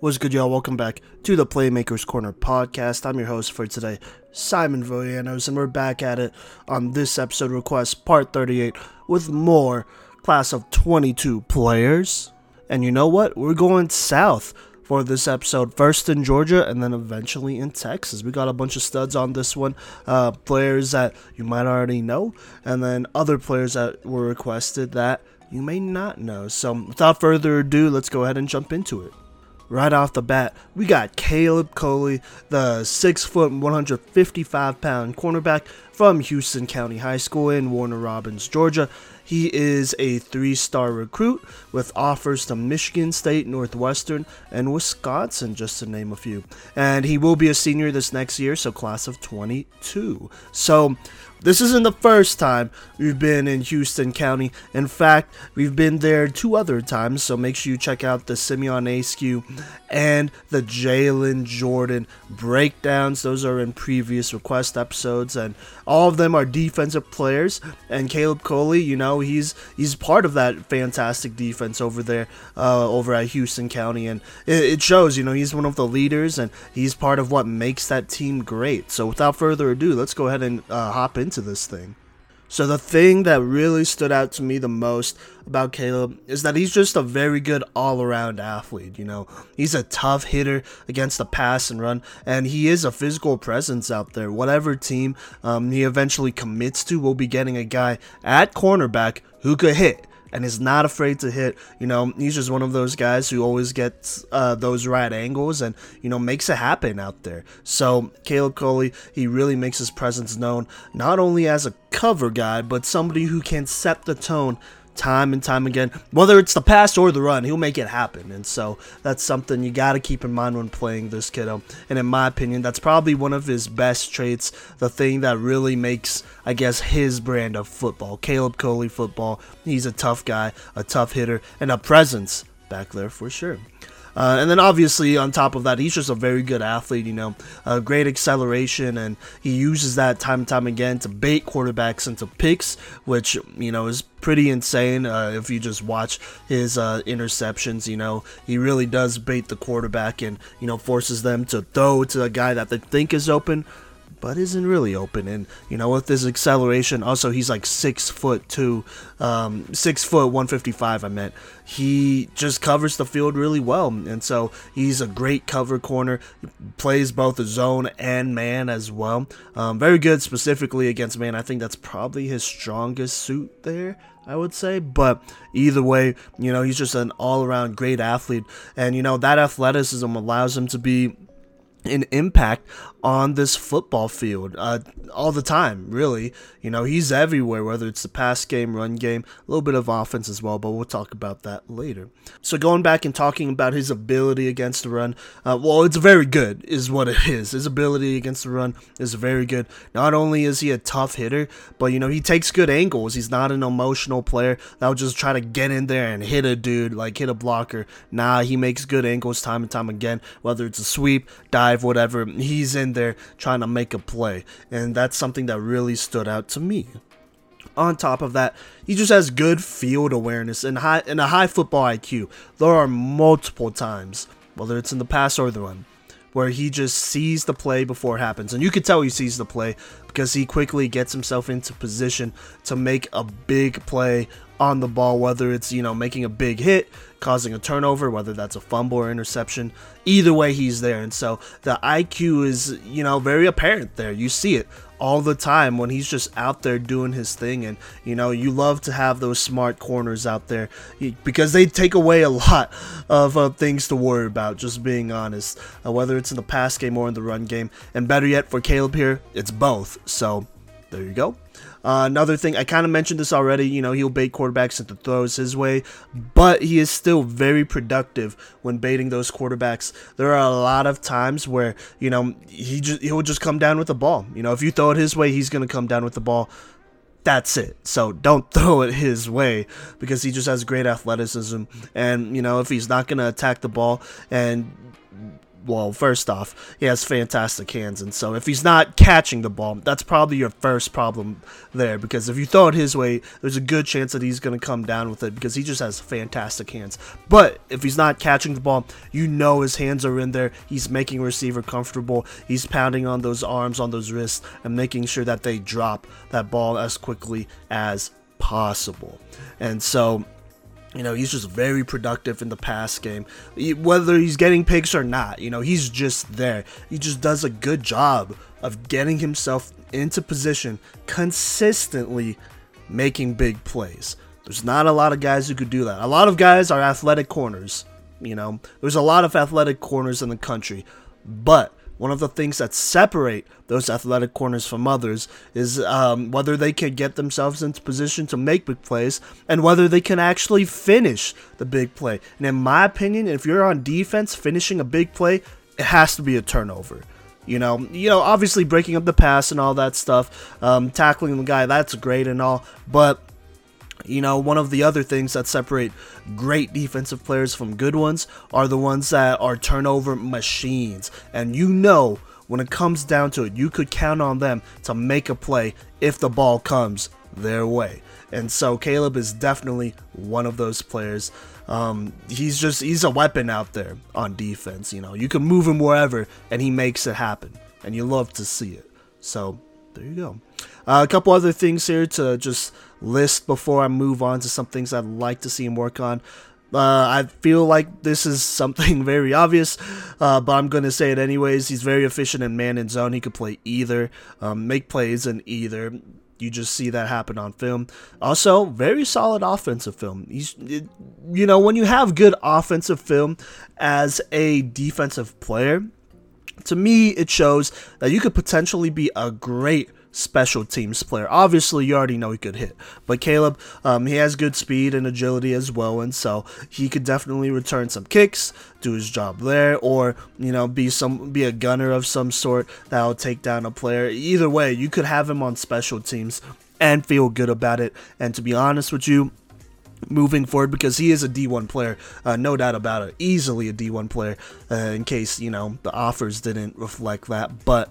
What's good, y'all? Welcome back to the Playmakers Corner podcast. I'm your host for today, Simon Villanos, and we're back at it on this episode request, part 38, with more class of 22 players. And you know what? We're going south for this episode, first in Georgia and then eventually in Texas. We got a bunch of studs on this one, uh, players that you might already know, and then other players that were requested that you may not know. So, without further ado, let's go ahead and jump into it right off the bat, we got Caleb Coley, the six foot, 155 pound cornerback from Houston County High School in Warner Robins, Georgia. He is a three star recruit with offers to Michigan State, Northwestern, and Wisconsin, just to name a few. And he will be a senior this next year, so class of 22. So, this isn't the first time we've been in Houston County. In fact, we've been there two other times, so make sure you check out the Simeon Askew and the Jalen Jordan breakdowns. Those are in previous request episodes, and all of them are defensive players. And Caleb Coley, you know, he's he's part of that fantastic defense over there, uh, over at Houston County, and it, it shows. You know, he's one of the leaders, and he's part of what makes that team great. So, without further ado, let's go ahead and uh, hop in into this thing. So the thing that really stood out to me the most about Caleb is that he's just a very good all-around athlete, you know. He's a tough hitter against the pass and run and he is a physical presence out there. Whatever team um, he eventually commits to will be getting a guy at cornerback who could hit and is not afraid to hit. You know, he's just one of those guys who always gets uh, those right angles and, you know, makes it happen out there. So, Caleb Coley, he really makes his presence known not only as a cover guy, but somebody who can set the tone time and time again. Whether it's the pass or the run, he'll make it happen. And so that's something you got to keep in mind when playing this kiddo. And in my opinion, that's probably one of his best traits. The thing that really makes, I guess, his brand of football. Caleb Coley football. He's a tough guy, a tough hitter, and a presence back there for sure. Uh, and then obviously on top of that, he's just a very good athlete. You know, uh, great acceleration, and he uses that time and time again to bait quarterbacks into picks, which you know is pretty insane. Uh, if you just watch his uh, interceptions, you know he really does bait the quarterback and you know forces them to throw to a guy that they think is open but isn't really open. And you know, with his acceleration, also he's like six foot two, um, six foot one fifty five. I meant he just covers the field really well, and so he's a great cover corner. He plays both zone and man as well. Um, very good specifically against man. I think that's probably his strongest suit there. I would say. But either way, you know, he's just an all around great athlete. And, you know, that athleticism allows him to be an impact on this football field uh, all the time, really. You know, he's everywhere, whether it's the pass game, run game, a little bit of offense as well, but we'll talk about that later. So, going back and talking about his ability against the run, uh, well, it's very good, is what it is. His ability against the run is very good. Not only is he a tough hitter, but, you know, he takes good angles. He's not an emotional player that'll just try to get in there and hit a dude, like hit a blocker. Nah, he makes good angles time and time again, whether it's a sweep, dive, whatever. He's in there trying to make a play. And that's something that really stood out to me. On top of that, he just has good field awareness and high and a high football IQ. There are multiple times, whether it's in the pass or the run, where he just sees the play before it happens. And you can tell he sees the play because he quickly gets himself into position to make a big play on the ball, whether it's, you know, making a big hit, causing a turnover, whether that's a fumble or interception. Either way, he's there. And so the IQ is, you know, very apparent there. You see it all the time when he's just out there doing his thing. And, you know, you love to have those smart corners out there because they take away a lot of uh, things to worry about, just being honest, uh, whether it's in the pass game or in the run game. And better yet, for Caleb here, it's both. So there you go. Uh, another thing, I kind of mentioned this already. You know, he'll bait quarterbacks into throws his way, but he is still very productive when baiting those quarterbacks. There are a lot of times where you know he just he'll just come down with the ball. You know, if you throw it his way, he's gonna come down with the ball. That's it. So don't throw it his way because he just has great athleticism. And you know, if he's not gonna attack the ball and well, first off, he has fantastic hands, and so if he's not catching the ball, that's probably your first problem there. Because if you throw it his way, there's a good chance that he's going to come down with it because he just has fantastic hands. But if he's not catching the ball, you know his hands are in there. He's making receiver comfortable. He's pounding on those arms, on those wrists, and making sure that they drop that ball as quickly as possible. And so you know, he's just very productive in the pass game. Whether he's getting picks or not, you know, he's just there. He just does a good job of getting himself into position, consistently making big plays. There's not a lot of guys who could do that. A lot of guys are athletic corners. You know, there's a lot of athletic corners in the country, but one of the things that separate those athletic corners from others is um, whether they can get themselves into position to make big plays and whether they can actually finish the big play. And in my opinion, if you're on defense finishing a big play, it has to be a turnover. You know, you know, obviously breaking up the pass and all that stuff, um, tackling the guy, that's great and all, but you know, one of the other things that separate great defensive players from good ones are the ones that are turnover machines. And you know, when it comes down to it, you could count on them to make a play if the ball comes their way. And so Caleb is definitely one of those players. Um, he's just he's a weapon out there on defense. You know, you can move him wherever, and he makes it happen, and you love to see it. So there you go. Uh, a couple other things here to just list before I move on to some things I'd like to see him work on. Uh, I feel like this is something very obvious, uh, but I'm going to say it anyways. He's very efficient in man and zone. He could play either, um, make plays in either. You just see that happen on film. Also, very solid offensive film. He's, it, you know, when you have good offensive film as a defensive player, to me, it shows that you could potentially be a great special teams player. Obviously, you already know he could hit, but Caleb, um, he has good speed and agility as well, and so he could definitely return some kicks, do his job there, or you know, be some be a gunner of some sort that'll take down a player. Either way, you could have him on special teams and feel good about it. And to be honest with you, moving forward because he is a D1 player, uh, no doubt about it. Easily a D1 player, uh, in case you know the offers didn't reflect that. But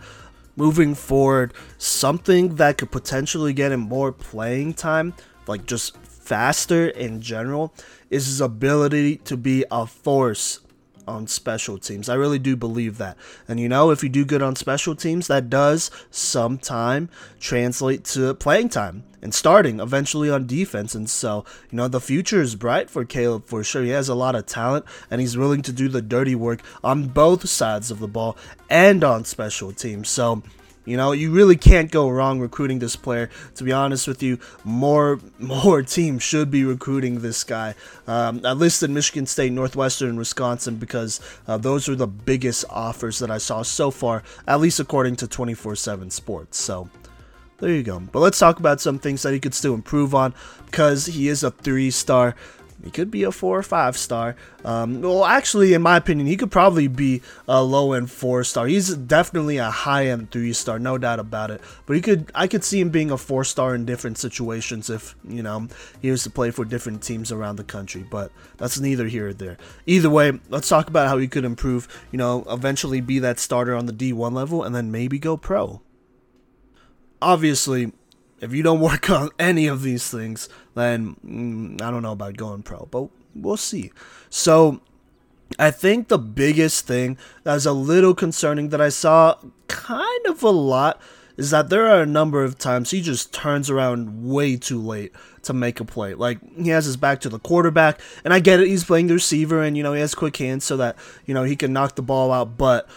moving forward, something that could potentially get him more playing time, like just faster in general, is his ability to be a force on special teams. I really do believe that. And you know, if you do good on special teams, that does sometime translate to playing time and starting eventually on defense. And so, you know, the future is bright for Caleb for sure. He has a lot of talent and he's willing to do the dirty work on both sides of the ball and on special teams. So, you know, you really can't go wrong recruiting this player. To be honest with you, more more teams should be recruiting this guy. Um, I listed Michigan State, Northwestern, and Wisconsin because uh, those are the biggest offers that I saw so far, at least according to 24/7 Sports. So there you go. But let's talk about some things that he could still improve on because he is a three star. He could be a four or five star. Um, well, actually, in my opinion, he could probably be a low end four star. He's definitely a high end three star, no doubt about it. But he could, I could see him being a four star in different situations if you know he was to play for different teams around the country. But that's neither here or there. Either way, let's talk about how he could improve. You know, eventually be that starter on the D1 level, and then maybe go pro. Obviously, if you don't work on any of these things, then mm, I don't know about going pro, but we'll see. So, I think the biggest thing that's a little concerning that I saw kind of a lot is that there are a number of times he just turns around way too late to make a play. Like he has his back to the quarterback, and I get it, he's playing the receiver and you know he has quick hands so that you know he can knock the ball out, but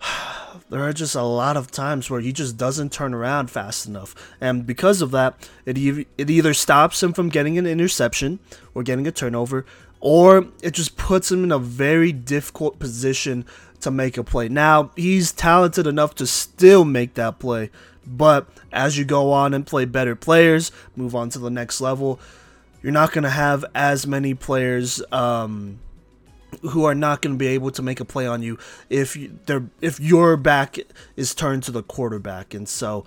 there are just a lot of times where he just doesn't turn around fast enough. And because of that, it, e- it either stops him from getting an interception or getting a turnover, or it just puts him in a very difficult position to make a play. Now, he's talented enough to still make that play, but as you go on and play better players, move on to the next level, you're not going to have as many players. Um, who are not going to be able to make a play on you if you, they're if your back is turned to the quarterback. And so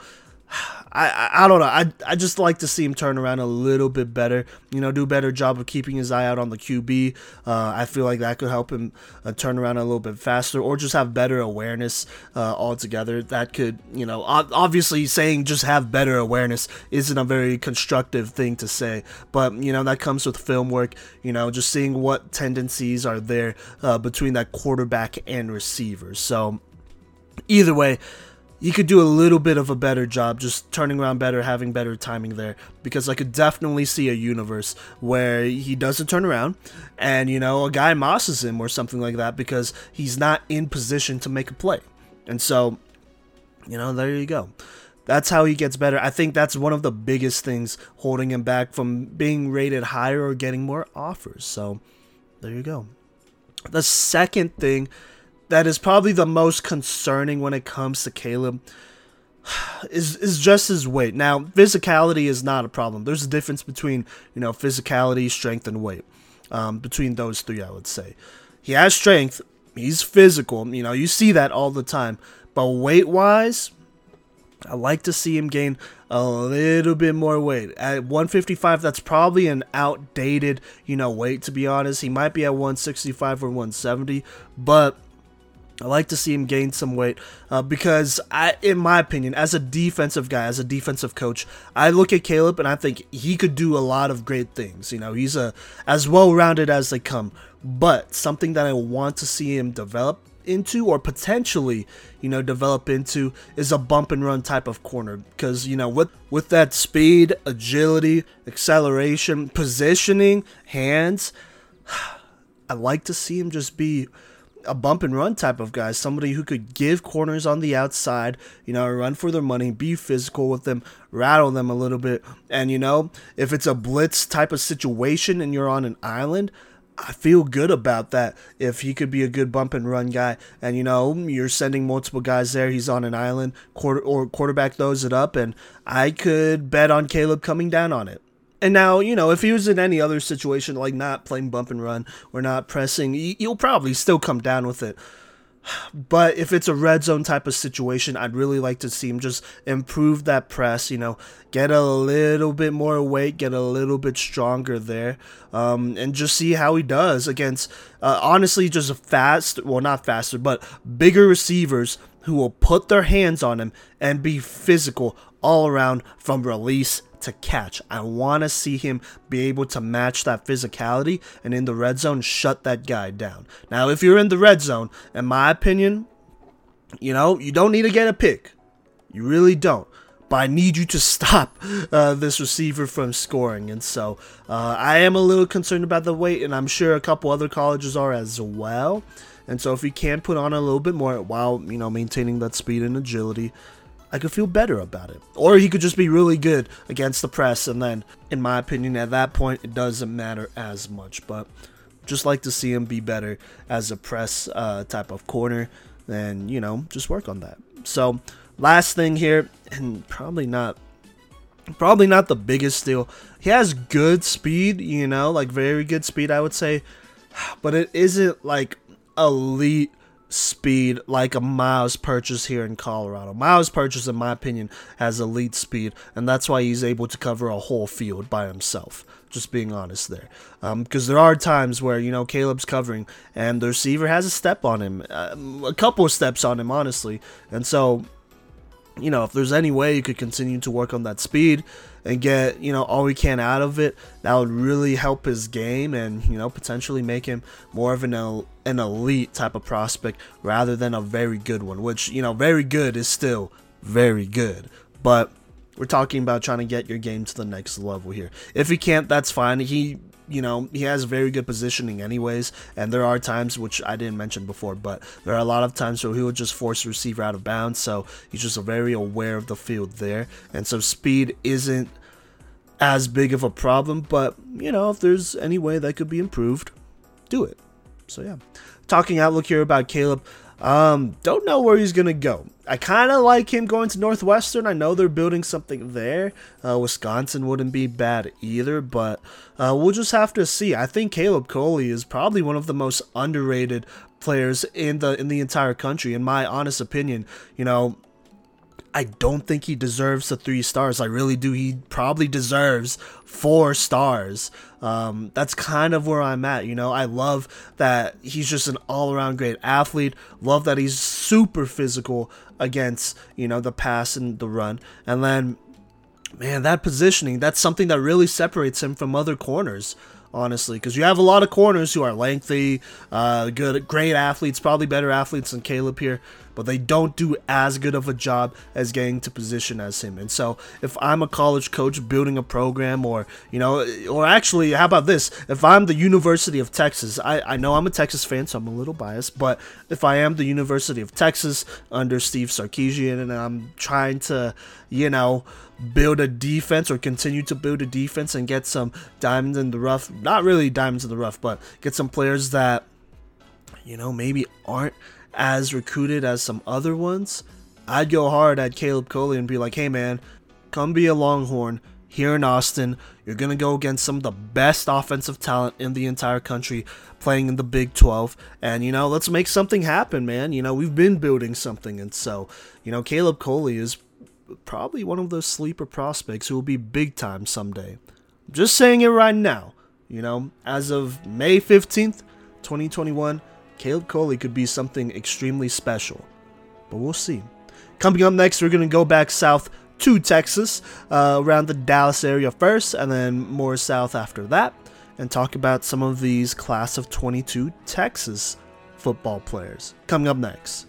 I, I, don't know. I, I just like to see him turn around a little bit better. You know, do a better job of keeping his eye out on the QB. Uh, I feel like that could help him uh, turn around a little bit faster, or just have better awareness uh, altogether. That could, you know, obviously saying just have better awareness isn't a very constructive thing to say, but you know that comes with film work. You know, just seeing what tendencies are there uh, between that quarterback and receiver. So either way you could do a little bit of a better job just turning around better, having better timing there. Because I could definitely see a universe where he doesn't turn around and, you know, a guy mosses him or something like that because he's not in position to make a play. And so, you know, there you go. That's how he gets better. I think that's one of the biggest things holding him back from being rated higher or getting more offers. So, there you go. The second thing that is probably the most concerning when it comes to Caleb is is just his weight. Now, physicality is not a problem. There's a difference between you know physicality, strength, and weight. Um, between those three, I would say he has strength. He's physical. You know, you see that all the time. But weight wise, I like to see him gain a little bit more weight. At 155, that's probably an outdated, you know, weight to be honest. He might be at 165 or 170, but I like to see him gain some weight uh, because, I, in my opinion, as a defensive guy, as a defensive coach, I look at Caleb and I think he could do a lot of great things. You know, he's a as well rounded as they come. But something that I want to see him develop into or potentially you know develop into is a bump and run type of corner because you know with with that speed agility acceleration positioning hands i like to see him just be a bump and run type of guy, somebody who could give corners on the outside, you know, run for their money, be physical with them, rattle them a little bit. And, you know, if it's a blitz type of situation and you're on an island, I feel good about that. If he could be a good bump and run guy, and you know you're sending multiple guys there, he's on an island, quarter or quarterback throws it up, and I could bet on Caleb coming down on it. And now, you know, if he was in any other situation, like not playing bump and run or not pressing, you'll probably still come down with it. But if it's a red zone type of situation, I'd really like to see him just improve that press, you know, get a little bit more weight, get a little bit stronger there, um, and just see how he does against, uh, honestly, just fast, well, not faster, but bigger receivers who will put their hands on him and be physical all around from release to catch. I want to see him be able to match that physicality and in the red zone shut that guy down. Now, if you're in the red zone, in my opinion, you know, you don't need to get a pick. You really don't. But I need you to stop uh, this receiver from scoring. And so uh, I am a little concerned about the weight, and I'm sure a couple other colleges are as well. And so if he can put on a little bit more while, you know, maintaining that speed and agility, I could feel better about it. Or he could just be really good against the press, and then, in my opinion, at that point, it doesn't matter as much. But just like to see him be better as a press uh, type of corner, and you know, just work on that. So, last thing here, and probably not. Probably not the biggest deal. He has good speed, you know, like very good speed, I would say, but it isn't like elite speed like a Miles Purchase here in Colorado. Miles Purchase, in my opinion, has elite speed, and that's why he's able to cover a whole field by himself. Just being honest there. Because um, there are times where, you know, Caleb's covering and the receiver has a step on him, uh, a couple of steps on him, honestly. And so you know, if there's any way you could continue to work on that speed and get, you know, all we can out of it, that would really help his game and, you know, potentially make him more of an, an elite type of prospect rather than a very good one, which, you know, very good is still very good. But we're talking about trying to get your game to the next level here. If he can't, that's fine. He you know, he has very good positioning anyways, and there are times which I didn't mention before, but there are a lot of times where he would just force the receiver out of bounds, so he's just very aware of the field there, and so speed isn't as big of a problem, but you know, if there's any way that could be improved, do it. So yeah. Talking outlook here about Caleb. Um, don't know where he's gonna go. I kind of like him going to Northwestern. I know they're building something there. Uh, Wisconsin wouldn't be bad either, but uh, we'll just have to see. I think Caleb Coley is probably one of the most underrated players in the in the entire country, in my honest opinion. You know, I don't think he deserves the three stars. I really do. He probably deserves four stars. Um, that's kind of where I'm at. You know, I love that he's just an all around great athlete. Love that he's super physical against, you know, the pass and the run. And then, man, that positioning, that's something that really separates him from other corners honestly, because you have a lot of corners who are lengthy, uh, good, great athletes, probably better athletes than Caleb here but they don't do as good of a job as getting to position as him. And so, if I'm a college coach building a program, or you know, or actually, how about this? If I'm the University of Texas, I, I know I'm a Texas fan, so I'm a little biased, but if I am the University of Texas under Steve Sarkisian, and I'm trying to, you know, build a defense or continue to build a defense and get some diamonds in the rough, not really diamonds in the rough, but get some players that you know maybe aren't as recruited as some other ones, I'd go hard at Caleb Coley and be like, hey man, come be a Longhorn here in Austin. You're going to go against some of the best offensive talent in the entire country playing in the Big 12. And, you know, let's make something happen, man. You know, we've been building something. And so, you know, Caleb Coley is probably one of those sleeper prospects who will be big time someday. Just saying it right now. You know, as of May 15th, 2021, Caleb Coley could be something extremely special. But we'll see. Coming up next, we're going to go back south to Texas, uh, around the Dallas area first, and then more south after that, and talk about some of these class of 22 Texas football players. Coming up next.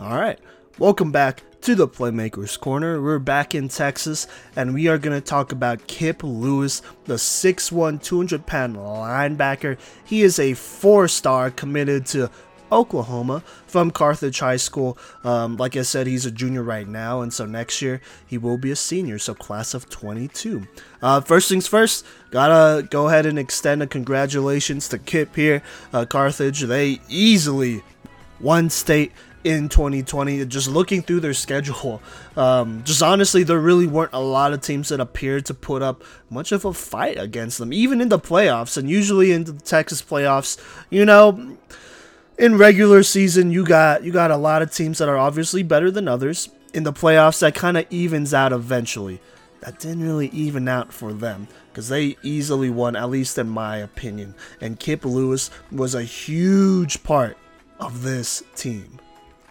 All right, welcome back to the Playmakers Corner. We're back in Texas, and we are going to talk about Kip Lewis, the 6'1, 200 pound linebacker. He is a four star committed to Oklahoma from Carthage High School. Um, like I said, he's a junior right now, and so next year he will be a senior, so class of 22. Uh, first things first, gotta go ahead and extend a congratulations to Kip here. Uh, Carthage, they easily won state in 2020. Just looking through their schedule, um, just honestly, there really weren't a lot of teams that appeared to put up much of a fight against them, even in the playoffs. And usually in the Texas playoffs, you know, in regular season, you got you got a lot of teams that are obviously better than others. In the playoffs, that kind of evens out eventually. That didn't really even out for them because they easily won, at least in my opinion. And Kip Lewis was a huge part of this team.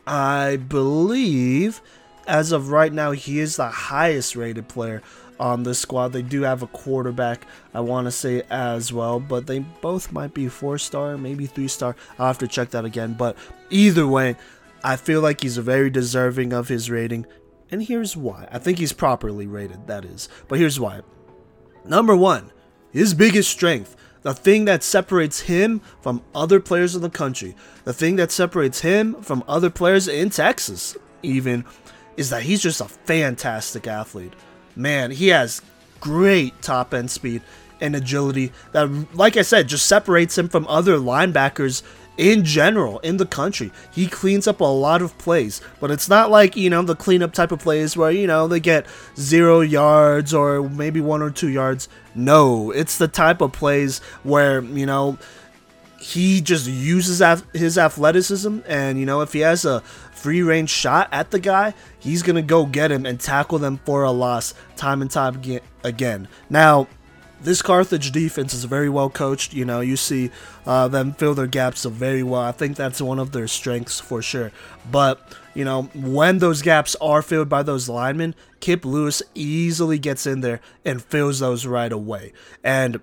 I believe, as of right now, he is the highest rated player on this squad. They do have a quarterback, I want to say as well, but they both might be four star, maybe three star. I'll have to check that again. But either way, I feel like he's very deserving of his rating. And here's why. I think he's properly rated, that is. But here's why. Number one, his biggest strength the thing that separates him from other players in the country, the thing that separates him from other players in Texas, even, is that he's just a fantastic athlete. Man, he has great top end speed and agility that, like I said, just separates him from other linebackers in general in the country. He cleans up a lot of plays, but it's not like, you know, the cleanup type of plays where, you know, they get zero yards or maybe one or two yards. No, it's the type of plays where, you know, he just uses his athleticism and, you know, if he has a free range shot at the guy, he's to go get him and tackle them for a loss time and time again. Now, this Carthage defense is very well coached. You know, you see uh, them fill their gaps very well. I think that's one of their strengths for sure. But, you know, when those gaps are filled by those linemen, Kip Lewis easily gets in there and fills those right away. And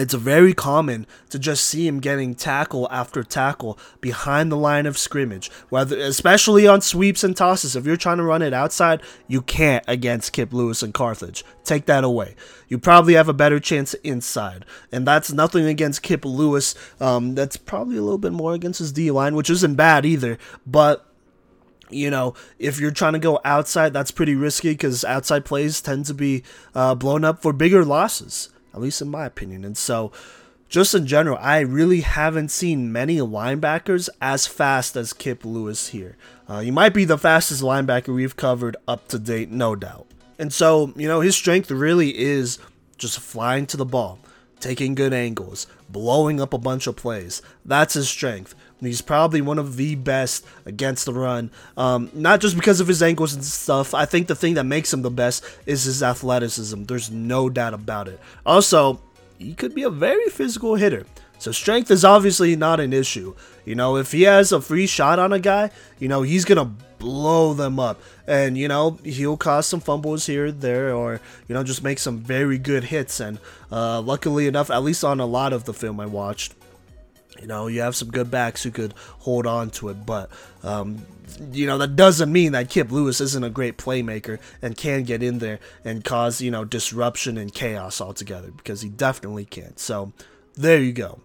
it's very common to just see him getting tackle after tackle behind the line of scrimmage, whether especially on sweeps and tosses. If you're trying to run it outside, you can't against Kip Lewis and Carthage. Take that away. You probably have a better chance inside, and that's nothing against Kip Lewis. Um, that's probably a little bit more against his D line, which isn't bad either, but you know, if you're trying to go outside, that's pretty risky because outside plays tend to be uh, blown up for bigger losses at least in my opinion. And so, just in general, I really haven't seen many linebackers as fast as Kip Lewis here. Uh, he might be the fastest linebacker we've covered up to date, no doubt. And so, you know, his strength really is just flying to the ball, taking good angles, blowing up a bunch of plays. That's his strength. He's probably one of the best against the run. Um, not just because of his ankles and stuff. I think the thing that makes him the best is his athleticism. There's no doubt about it. Also, he could be a very physical hitter. So strength is obviously not an issue. You know, if he has a free shot on a guy, you know, he's going to blow them up. And, you know, he'll cause some fumbles here there or, you know, just make some very good hits. And uh, luckily enough, at least on a lot of the film I watched, you know, you have some good backs who could hold on to it, but um, you know that doesn't mean that Kip Lewis isn't a great playmaker and can get in there and cause you know disruption and chaos altogether because he definitely can. So there you go.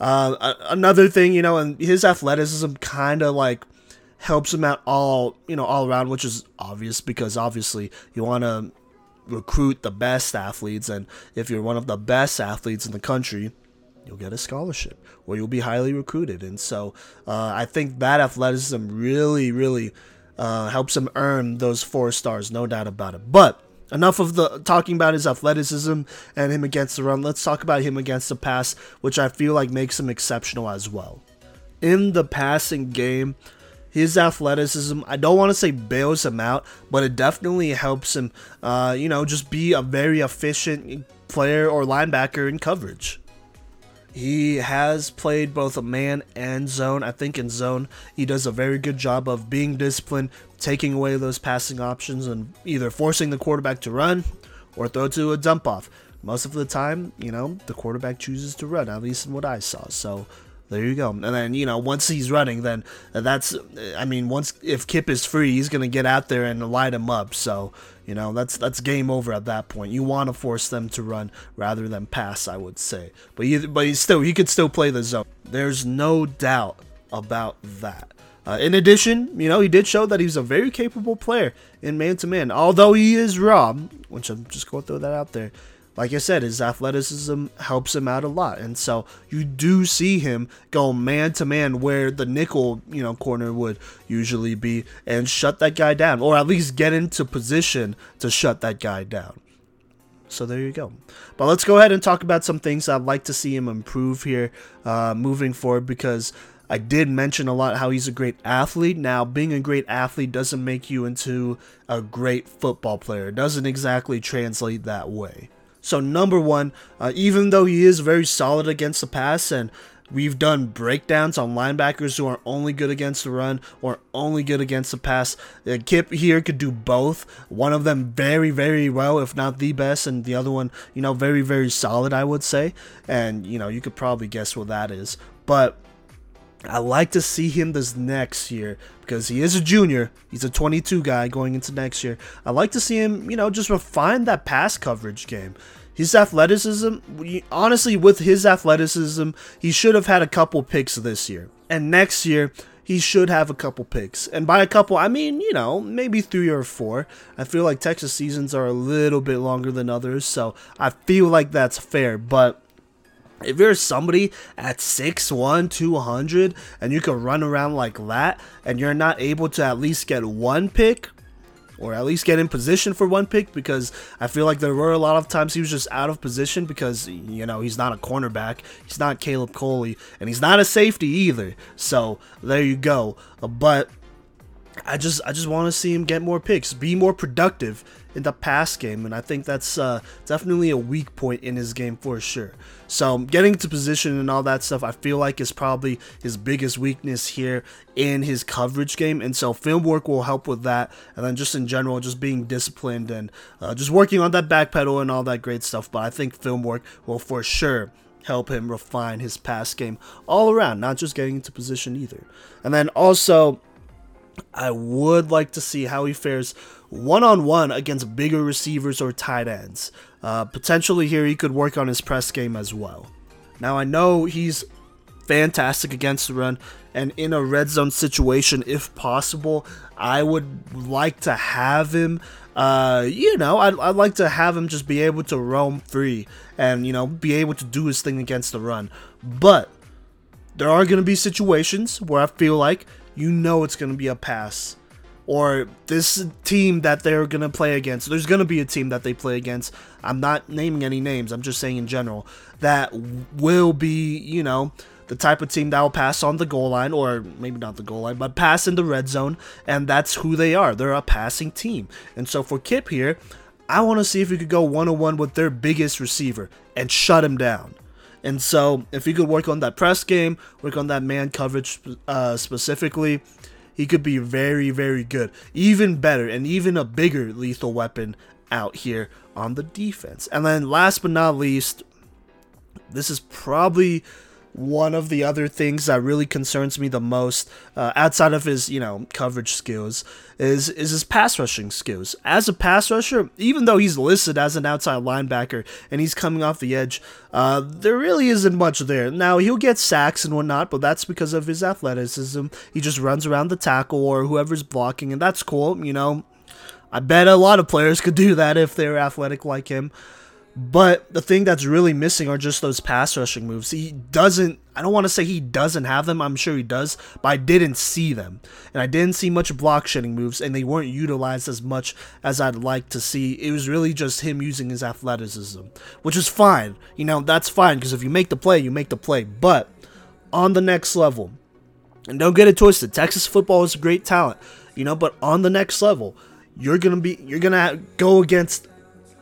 Uh, another thing, you know, and his athleticism kind of like helps him out all you know all around, which is obvious because obviously you want to recruit the best athletes, and if you're one of the best athletes in the country you'll get a scholarship or you'll be highly recruited. And so uh, I think that athleticism really, really uh, helps him earn those four stars, no doubt about it. But enough of the talking about his athleticism and him against the run. Let's talk about him against the pass, which I feel like makes him exceptional as well. In the passing game, his athleticism, I don't want to say bails him out, but it definitely helps him, uh, you know, just be a very efficient player or linebacker in coverage. He has played both a man and zone. I think in zone, he does a very good job of being disciplined, taking away those passing options, and either forcing the quarterback to run or throw to a dump off. Most of the time, you know, the quarterback chooses to run, at least in what I saw. So there you go. And then, you know, once he's running, then that's, I mean, once, if Kip is free, he's going to get out there and light him up. So, you know, that's, that's game over at that point. You want to force them to run rather than pass, I would say. But he, but he's still, he could still play the zone. There's no doubt about that. Uh, in addition, you know, he did show that he's a very capable player in man to man. Although he is raw, which I'm just going to throw that out there like I said, his athleticism helps him out a lot. And so you do see him go man to man where the nickel, you know, corner would usually be and shut that guy down or at least get into position to shut that guy down. So there you go. But let's go ahead and talk about some things I'd like to see him improve here uh, moving forward because I did mention a lot how he's a great athlete. Now, being a great athlete doesn't make you into a great football player. It doesn't exactly translate that way. So number one, uh, even though he is very solid against the pass and We've done breakdowns on linebackers who are only good against the run or only good against the pass. Uh, Kip here could do both. One of them very, very well, if not the best, and the other one, you know, very, very solid, I would say. And, you know, you could probably guess what that is. But I like to see him this next year because he is a junior. He's a 22 guy going into next year. I like to see him, you know, just refine that pass coverage game. His athleticism, honestly, with his athleticism, he should have had a couple picks this year. And next year, he should have a couple picks. And by a couple, I mean, you know, maybe three or four. I feel like Texas seasons are a little bit longer than others, so I feel like that's fair. But if you're somebody at 6'1, 200, and you can run around like that, and you're not able to at least get one pick, or at least get in position for one pick, because I feel like there were a lot of times he was just out of position because, you know, he's not a cornerback, he's not Caleb Coley, and he's not a safety either. So there you go. But I just I just want to see him get more picks, be more productive in the pass game, and I think that's uh, definitely a weak point in his game for sure. So getting to position and all that stuff, I feel like is probably his biggest weakness here in his coverage game, and so film work will help with that. And then just in general, just being disciplined and uh, just working on that back pedal and all that great stuff. But I think film work will for sure help him refine his pass game all around, not just getting into position either. And then also I would like to see how he fares one on one against bigger receivers or tight ends. Uh, potentially, here he could work on his press game as well. Now, I know he's fantastic against the run, and in a red zone situation, if possible, I would like to have him. Uh, you know, I'd, I'd like to have him just be able to roam free and, you know, be able to do his thing against the run. But there are going to be situations where I feel like you know it's going to be a pass or this team that they're going to play against. There's going to be a team that they play against. I'm not naming any names, I'm just saying in general that will be, you know, the type of team that will pass on the goal line, or maybe not the goal line, but pass in the red zone, and that's who they are. They're a passing team. And so for Kip here, I want to see if we could go one on one with their biggest receiver and shut him down. And so, if he could work on that press game, work on that man coverage uh, specifically, he could be very, very good. Even better and even a bigger lethal weapon out here on the defense. And then, last but not least, this is probably one of the other things that really concerns me the most, uh, outside of his you know coverage skills, is is his pass rushing skills. As a pass rusher, even though he's listed as an outside linebacker and he's coming off the edge, uh, there really isn't much there. Now he'll get sacks and whatnot, but that's because of his athleticism. He just runs around the tackle or whoever's blocking, and that's cool. You know, I bet a lot of players could do that if they're athletic like him. But the thing that's really missing are just those pass rushing moves. He doesn't, I don't want to say he doesn't have them, I'm sure he does, but I didn't see them. And I didn't see much block shedding moves, and they weren't utilized as much as I'd like to see. It was really just him using his athleticism, which is fine. You know, that's fine, because if you make the play, you make the play. But on the next level, and don't get it twisted, Texas football is a great talent, you know, but on the next level, you're gonna be you're gonna go against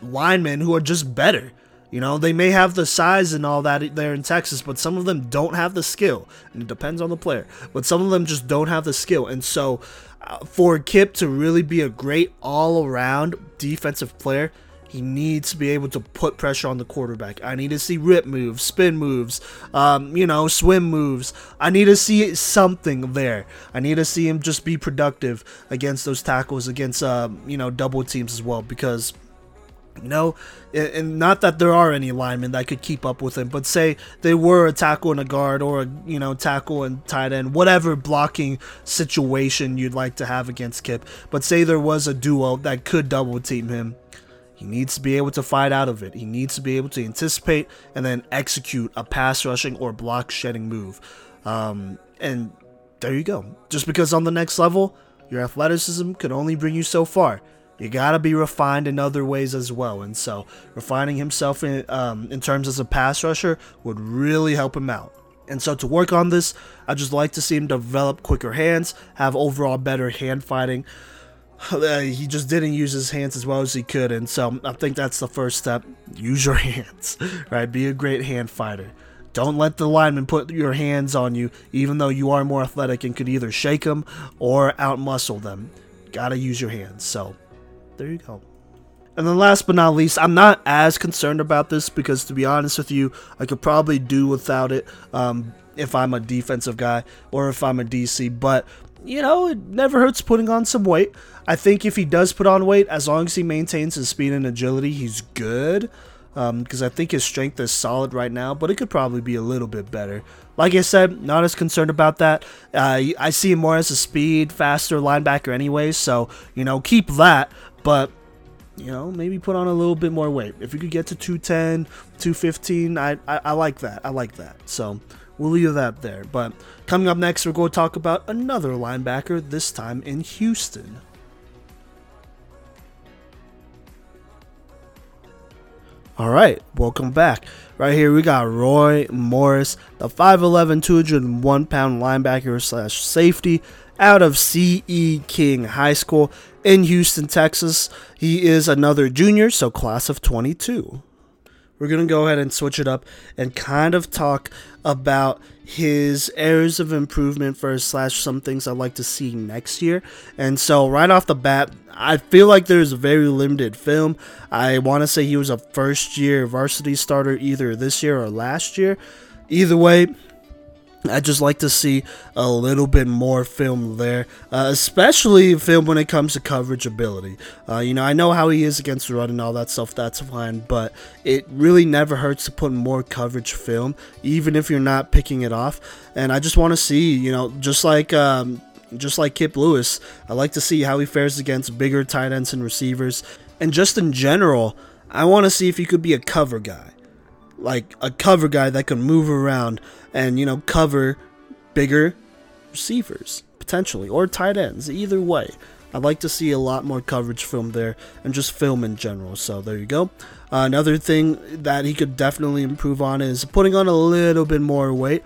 linemen who are just better. You know, they may have the size and all that there in Texas, but some of them don't have the skill. And it depends on the player. But some of them just don't have the skill. And so, uh, for Kip to really be a great all around defensive player, he needs to be able to put pressure on the quarterback. I need to see rip moves, spin moves, um, you know, swim moves. I need to see something there. I need to see him just be productive against those tackles, against, uh, you know, double teams as well, because you know, and not that there are any linemen that could keep up with him, but say they were a tackle and a guard or a, you know, tackle and tight end, whatever blocking situation you'd like to have against Kip. But say there was a duo that could double team him. He needs to be able to fight out of it. He needs to be able to anticipate and then execute a pass rushing or block shedding move. Um, and there you go. Just because on the next level, your athleticism could only bring you so far you gotta be refined in other ways as well. And so, refining himself in um, in terms as a pass rusher would really help him out. And so, to work on this, I just like to see him develop quicker hands, have overall better hand fighting. Uh, he just didn't use his hands as well as he could, and so I think that's the first step. Use your hands, right? Be a great hand fighter. Don't let the lineman put your hands on you, even though you are more athletic and could either shake them or outmuscle them. Gotta use your hands. So, there you go. And then last but not least, I'm not as concerned about this because to be honest with you, I could probably do without it um, if I'm a defensive guy or if I'm a DC. But, you know, it never hurts putting on some weight. I think if he does put on weight, as long as he maintains his speed and agility, he's good. Because um, I think his strength is solid right now, but it could probably be a little bit better. Like I said, not as concerned about that. Uh, I see him more as a speed, faster linebacker, anyways. So you know, keep that. But you know, maybe put on a little bit more weight. If you could get to 210, 215, I, I, I like that. I like that. So we'll leave that there. But coming up next, we're going to talk about another linebacker, this time in Houston. All right, welcome back. Right here, we got Roy Morris, the 5'11, 201 pound linebacker slash safety out of C.E. King High School in Houston, Texas. He is another junior, so class of 22. We're going to go ahead and switch it up and kind of talk about his areas of improvement for slash some things I'd like to see next year. And so right off the bat, I feel like there's a very limited film. I want to say he was a first year varsity starter either this year or last year. Either way, I just like to see a little bit more film there, uh, especially film when it comes to coverage ability. Uh, you know, I know how he is against the run and all that stuff, that's fine, but it really never hurts to put more coverage film, even if you're not picking it off. And I just want to see, you know, just like. Um, just like Kip Lewis, I like to see how he fares against bigger tight ends and receivers. And just in general, I want to see if he could be a cover guy like a cover guy that can move around and you know cover bigger receivers potentially or tight ends either way I'd like to see a lot more coverage film there and just film in general. So there you go. Uh, another thing that he could definitely improve on is putting on a little bit more weight.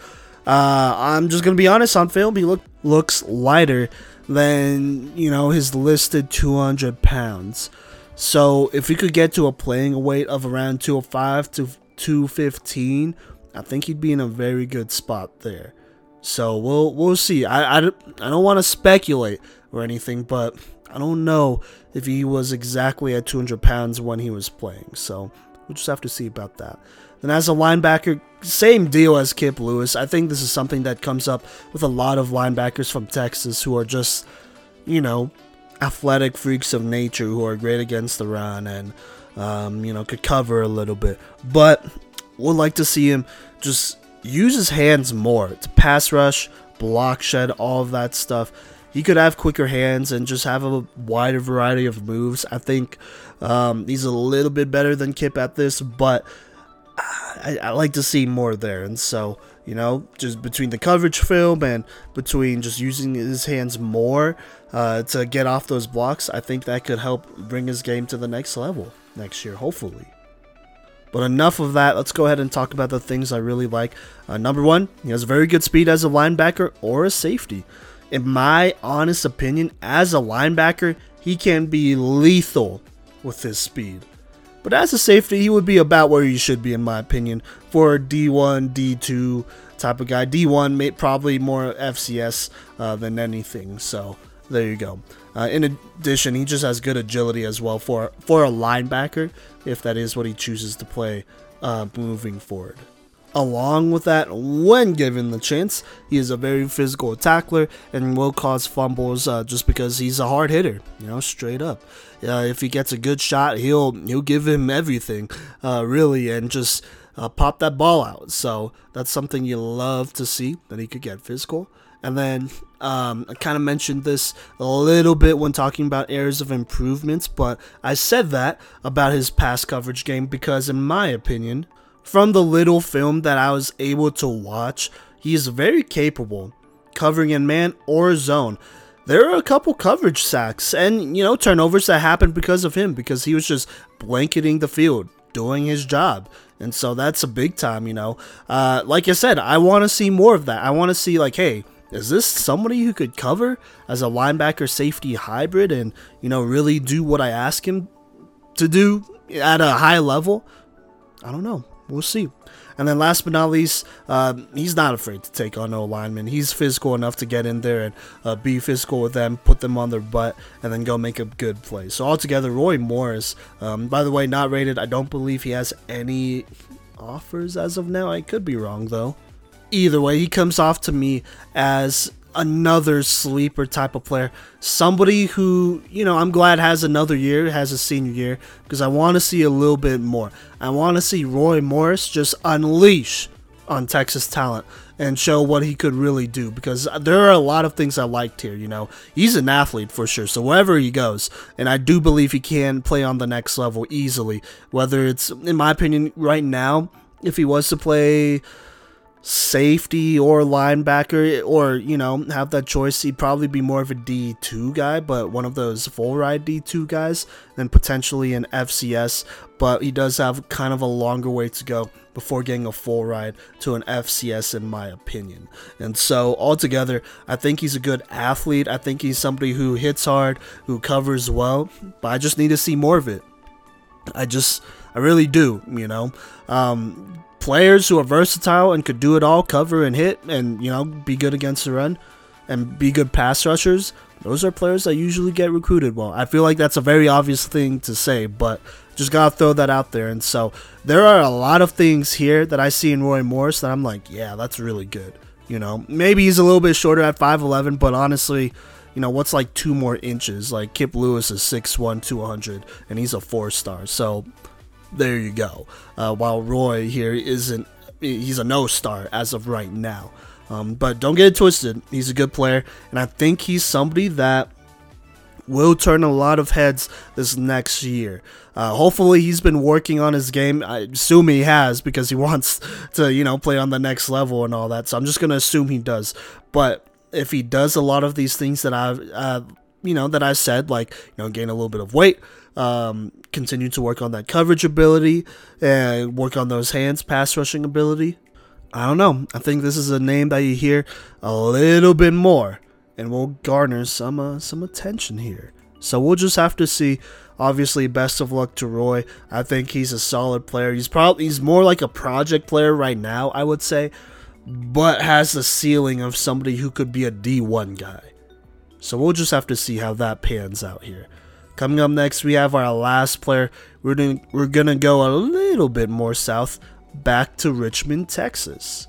Uh, I'm just gonna be honest. On film, he look looks lighter than you know his listed 200 pounds. So if he could get to a playing weight of around 205 to 215, I think he'd be in a very good spot there. So we'll we'll see. I, I, I don't want to speculate or anything, but I don't know if he was exactly at 200 pounds when he was playing. So we'll just have to see about that. Then as a linebacker, same deal as Kip Lewis. I think this is something that comes up with a lot of linebackers from Texas who are just, you know, athletic freaks of nature who are great against the run and, um, you know, could cover a little bit. But would like to see him just use his hands more to pass rush, block shed, all of that stuff. He could have quicker hands and just have a wider variety of moves. I think um, he's a little bit better than Kip at this, but I, I, like to see more there. And so, you know, just between the coverage film and between just using his hands more uh, to get off those blocks, I think that could help bring his game to the next level next year, hopefully. But enough of that. Let's go ahead and talk about the things I really like. Uh, number one, he has very good speed as a linebacker or a safety. In my honest opinion, as a linebacker, he can be lethal with his speed. But as a safety, he would be about where he should be, in my opinion, for a D1, D2 type of guy. D1, may, probably more FCS uh, than anything. So there you go. Uh, in addition, he just has good agility as well for for a linebacker, if that is what he chooses to play uh, moving forward. Along with that, when given the chance, he is a very physical tackler and will cause fumbles uh, just because he's a hard hitter. You know, straight up. Uh, if he gets a good shot, he'll he'll give him everything, uh, really, and just uh, pop that ball out. So that's something you love to see that he could get physical. And then um, I kind of mentioned this a little bit when talking about areas of improvements, but I said that about his pass coverage game because, in my opinion, from the little film that I was able to watch, he is very capable covering in man or zone. There are a couple coverage sacks and, you know, turnovers that happened because of him because he was just blanketing the field, doing his job. And so that's a big time, you know. Uh, like I said, I want to see more of that. I want to see, like, hey, is this somebody who could cover as a linebacker safety hybrid and, you know, really do what I ask him to do at a high level? I don't know. We'll see. And then last but not least, uh, he's not afraid to take on no lineman. He's physical enough to get in there and uh, be physical with them, put them on their butt, and then go make a good play. So altogether, Roy Morris, um, by the way, not rated. I don't believe he has any offers as of now. I could be wrong though either way, he comes off to me as another sleeper type of player. Somebody who, you know, I'm glad has another year, has a senior year, because I want to see a little bit more. I want to see Roy Morris just unleash on Texas talent and show what he could really do because there are a lot of things I liked here, you know. He's an athlete for sure, so wherever he goes, and I do believe he can play on the next level easily. Whether it's in my opinion right now, if he was to play safety or linebacker or you know have that choice. He'd probably be more of a d2 guy but one of those full ride d2 guys than potentially an fcs but he does have kind of a longer way to go before getting a full ride to an fcs in my opinion. And so altogether i think he's a good athlete. I think he's somebody who hits hard who covers well but i just need to see more of it. I just i really do you know um, players who are versatile and could do it all, cover and hit, and you know be good against the run, and be good pass rushers. Those are players that usually get recruited well. I feel like that's a very obvious thing to say, but just gotta throw that out there. And so there are a lot of things here that I see in Roy Morris that I'm like, yeah, that's really good. You know, maybe he's a little bit shorter at 5'11, but honestly, you know, what's like two more inches? Like Kip Lewis is 6'1, 200, and he's a four star. So there you go. Uh, while Roy here isn't, he's a no star as of right now. Um, but don't get it twisted. He's a good player, and I think he's somebody that will turn a lot of heads this next year. Uh, hopefully, he's been working on his game. I assume he has because he wants to, you know, play on the next level and all that. So I'm just gonna assume he does. But if he does a lot of these things that I've uh, you know, that I said, like, you know, gain a little bit of weight, um, continue to work on that coverage ability, and work on those hands, pass rushing ability. I don't know. I think this is a name that you hear a little bit more, and will garner some uh, some attention here. So we'll just have to see. Obviously, best of luck to Roy. I think he's a solid player. He's probably he's more like a project player right now, I would say, but has the ceiling of somebody who could be a D1 guy. So we'll just have to see how that pans out here. Coming up next, we have our last player. We're we're gonna go a little bit more south, back to Richmond, Texas.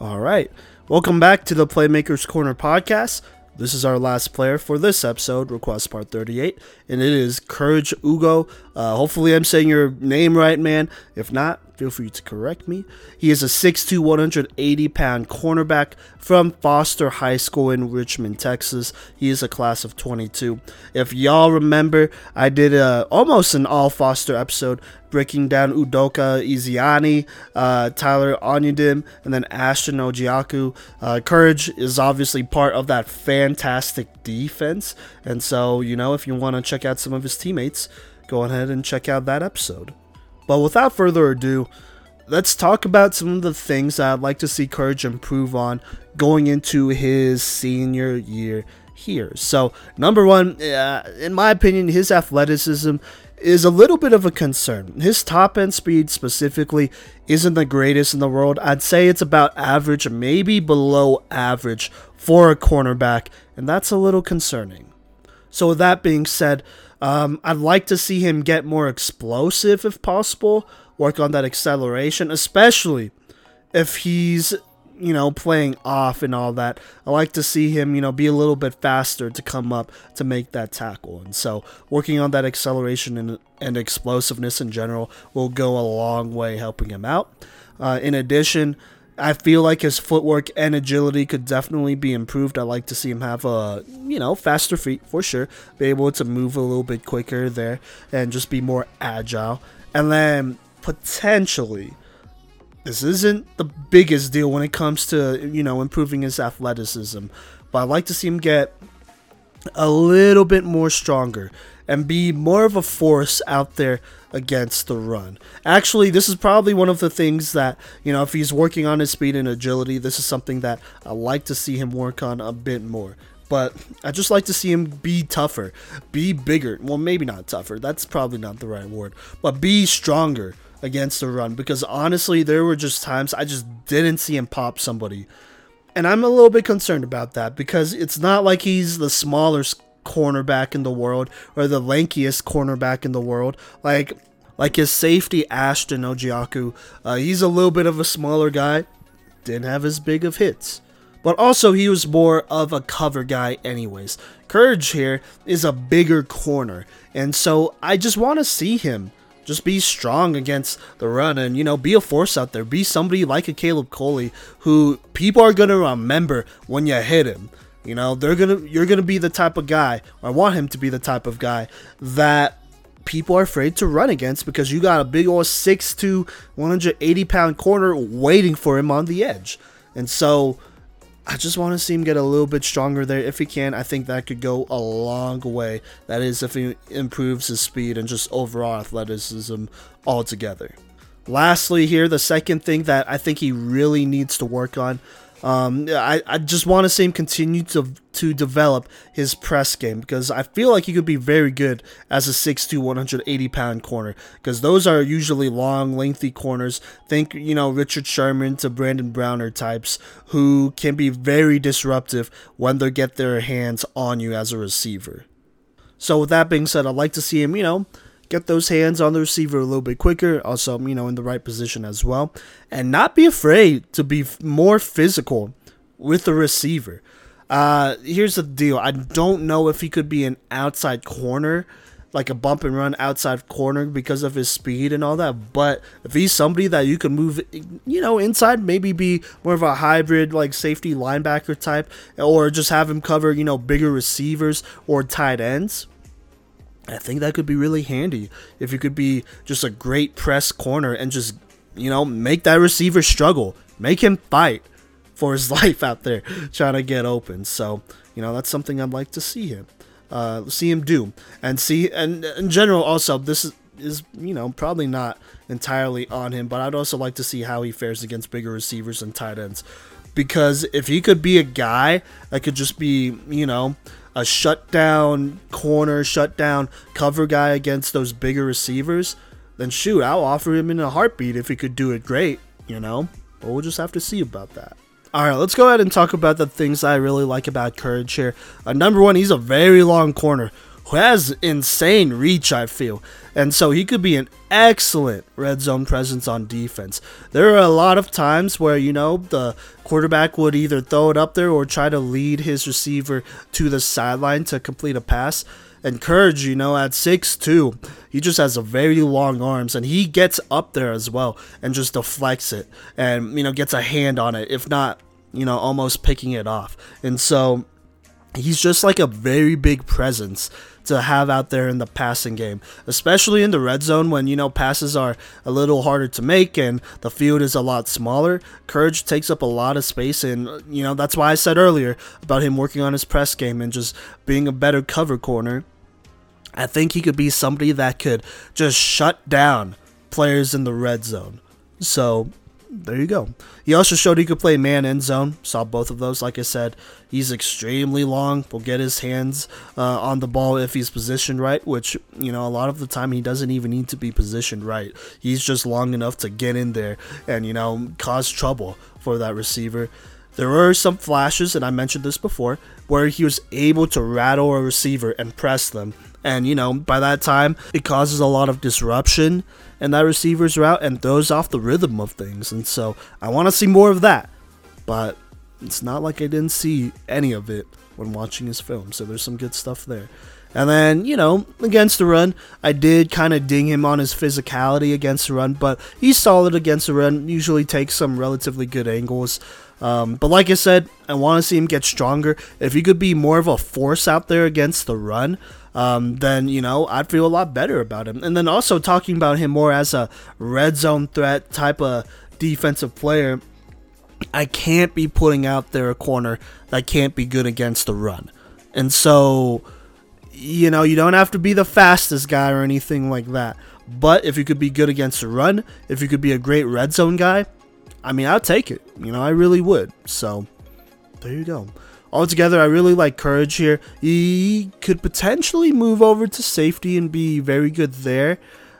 All right. Welcome back to the Playmakers Corner podcast. This is our last player for this episode, request part 38, and it is Courage Ugo. Uh, hopefully, I'm saying your name right, man. If not, feel free to correct me. He is a 6'2, 180 pound cornerback from Foster High School in Richmond, Texas. He is a class of 22. If y'all remember, I did a, almost an all Foster episode breaking down Udoka Ezeani, uh, Tyler Onyedim, and then Ashton Ojiaku. Uh, Courage is obviously part of that fantastic defense. And so, you know, if you want to check out some of his teammates, go ahead and check out that episode. But without further ado, let's talk about some of the things that I'd like to see Courage improve on going into his senior year here. So, number one, uh, in my opinion, his athleticism is a little bit of a concern. His top end speed specifically isn't the greatest in the world. I'd say it's about average, maybe below average for a cornerback, and that's a little concerning. So, with that being said, um, I'd like to see him get more explosive if possible, work on that acceleration, especially if he's you know, playing off and all that. I like to see him, you know, be a little bit faster to come up to make that tackle. And so, working on that acceleration and, and explosiveness in general will go a long way helping him out. Uh, in addition, I feel like his footwork and agility could definitely be improved. I like to see him have a, you know, faster feet for sure, be able to move a little bit quicker there and just be more agile. And then potentially this isn't the biggest deal when it comes to you know improving his athleticism, but I'd like to see him get a little bit more stronger and be more of a force out there against the run. Actually, this is probably one of the things that, you know, if he's working on his speed and agility, this is something that I like to see him work on a bit more. But I just like to see him be tougher, be bigger. Well, maybe not tougher. That's probably not the right word. But be stronger against the run because honestly, there were just times I just didn't see him pop somebody. And I'm a little bit concerned about that because it's not like he's the smallest cornerback in the world or the lankiest cornerback in the world. Like like his safety Ashton Ojiaku, uh, he's a little bit of a smaller guy, didn't have as big of hits. But also he was more of a cover guy anyways. Courage here is a bigger corner, and so I just want to see him just be strong against the run and, you know, be a force out there. Be somebody like a Caleb Coley who people are going to remember when you hit him. You know, they're to you're to be the type of guy, I want him to be the type of guy that people are afraid to run against because you got a big old 6'2, 180 pound corner waiting for him on the edge. And so I just want to see him get a little bit stronger there if he can. I think that could go a long way. That is, if he improves his speed and just overall athleticism altogether. Lastly, here, the second thing that I think he really needs to work on um, I, I just want to see him continue to to develop his press game because I feel like he could be very good as a 6'2", 180 pound corner because those are usually long, lengthy corners. Think you know Richard Sherman to Brandon Browner types who can be very disruptive when they get their hands on you as a receiver. So with that being said, I'd like to see him, you know, get those hands on the receiver a little bit quicker, also, you know, in the right position as well, and not be afraid to be more physical with the receiver. Uh, here's the deal I don't know if he could be an outside corner, like a bump and run outside corner because of his speed and all that, but if he's somebody that you can move, you know, inside, maybe be more of a hybrid, like safety linebacker type, or just have him cover, you know, bigger receivers or tight ends I think that could be really handy if you could be just a great press corner and just, you know, make that receiver struggle. make him fight for his life out there trying to get open. So, you know, that's something I'd like to see him. Uh, see him do and see and in general also this is is you know probably not entirely on him but i'd also like to see how he fares against bigger receivers and tight ends because if he could be a guy that could just be you know a shutdown corner shutdown cover guy against those bigger receivers then shoot i'll offer him in a heartbeat if he could do it great you know? But we'll just have to see about that. All right, let's go ahead and talk about the things I really like about Courage here. Uh, number one, he's a very long corner who has insane reach, I feel. And so he could be an excellent red zone presence on defense. There are a lot of times where, you know, the quarterback would either throw it up there or try to lead his receiver to the sideline to complete a pass. And Courage, you know, at 6'2, he just has a very long arms and he gets up there as well and just deflects it and, you know, gets a hand on it, if not, you know, almost picking it off. And so he's just like a very big presence to have out there in the passing game, especially in the red zone when you know passes are a little harder to make and the field is a lot smaller. Courage takes up a lot of space, and you know that's why I said earlier about him working on his press game and just being a better cover corner. I think he could be somebody that could just shut down players in the red zone. So there you go. He also showed he could play man and zone. Saw both of those. Like I said, he's extremely long. Will get his hands uh, on the ball if he's positioned right, which, you know, a lot of the time he doesn't even need to be positioned right. He's just long enough to get in there and, you know, cause trouble for that receiver. There were some flashes, and I mentioned this before, where he was able to rattle a receiver and press them. And, you know, by that time, it causes a lot of disruption in that receiver's route and throws off the rhythm of things. And so I want to see more of that. But it's not like I didn't see any of it when watching his film. So there's some good stuff there. And then, you know, against the run, I did kind of ding him on his physicality against the run, but he's solid against the run, usually takes some relatively good angles. Um, but like I said, I want to see him get stronger. If he could be more of a force out there against the run, um, then you know I'd feel a lot better about him. And then also talking about him more as a red zone threat type of defensive player. I can't be putting out there a corner that can't be good against the run. And so, you know, you don't have to be the fastest guy or anything like that. But if you could be good against the run, if you could be a great red zone guy, I mean, I'd take it. You know, I really would. So, there you go. Altogether, I really like Courage here. He could potentially move over to safety and be very good there.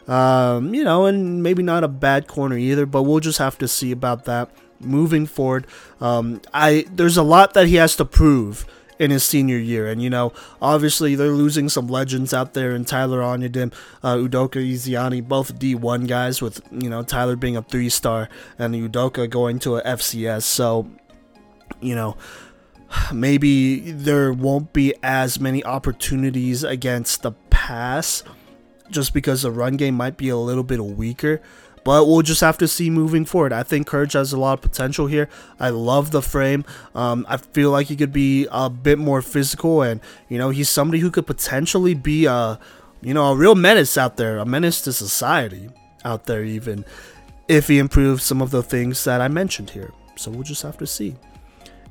Um, you know, and maybe not a bad corner either, but we'll just have to see about that moving forward. Um, I there's a lot that he has to prove in his senior year. And, you know, obviously they're losing some legends out there in Tyler Onyedim, uh, Udoka Ezeani, both D1 guys, with, you know, Tyler being a three star and Udoka going to a FCS. So, you know, maybe there won't be as many opportunities against the pass just because the run game might be a little bit weaker. But we'll just have to see moving forward. I think Courage has a lot of potential here. I love the frame. Um, I feel like he could be a bit more physical, and you know he's somebody who could potentially be a, you know, a real menace out there, a menace to society out there, even if he improves some of the things that I mentioned here. So we'll just have to see.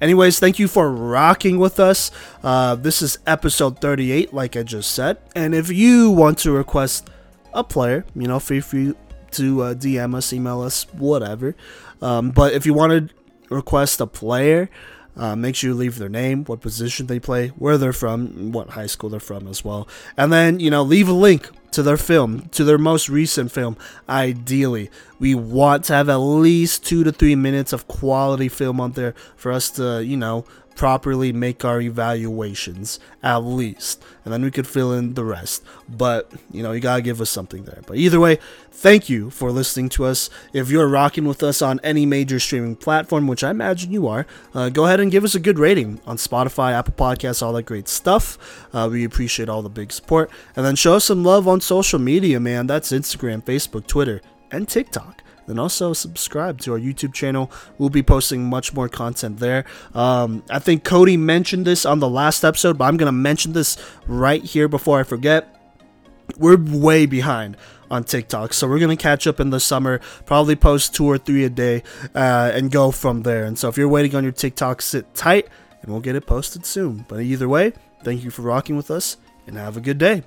Anyways, thank you for rocking with us. Uh, this is episode 38, like I just said. And if you want to request a player, you know, feel free to uh, DM us, email us, whatever. Um, but if you want to request a player, uh, make sure you leave their name, what position they play, where they're from, what high school they're from as well. And then, you know, leave a link to their film, to their most recent film, ideally. We want to have at least two to three minutes of quality film on there for us to, you know, properly make our evaluations, at least. And then we could fill in the rest. But, you know, you gotta give us something there. But either way, thank you for listening to us. If you're rocking with us on any major streaming platform, which I imagine you are, uh, go ahead and give us a good rating on Spotify, Apple Podcasts, all that great stuff. Uh, we appreciate all the big support. And then show us some love on social media, man. That's Instagram, Facebook, Twitter, and TikTok then also subscribe to our YouTube channel. We'll be posting much more content there. Um, I think Cody mentioned this on the last episode, but I'm going to mention this right here before I forget. we're way behind on TikTok. So we're gonna catch up in the summer, probably post two or three a day, uh, and go from there. And so if you're waiting on your TikTok, sit tight, and we'll get it posted soon. But either way, thank you for rocking with us, and have a good day.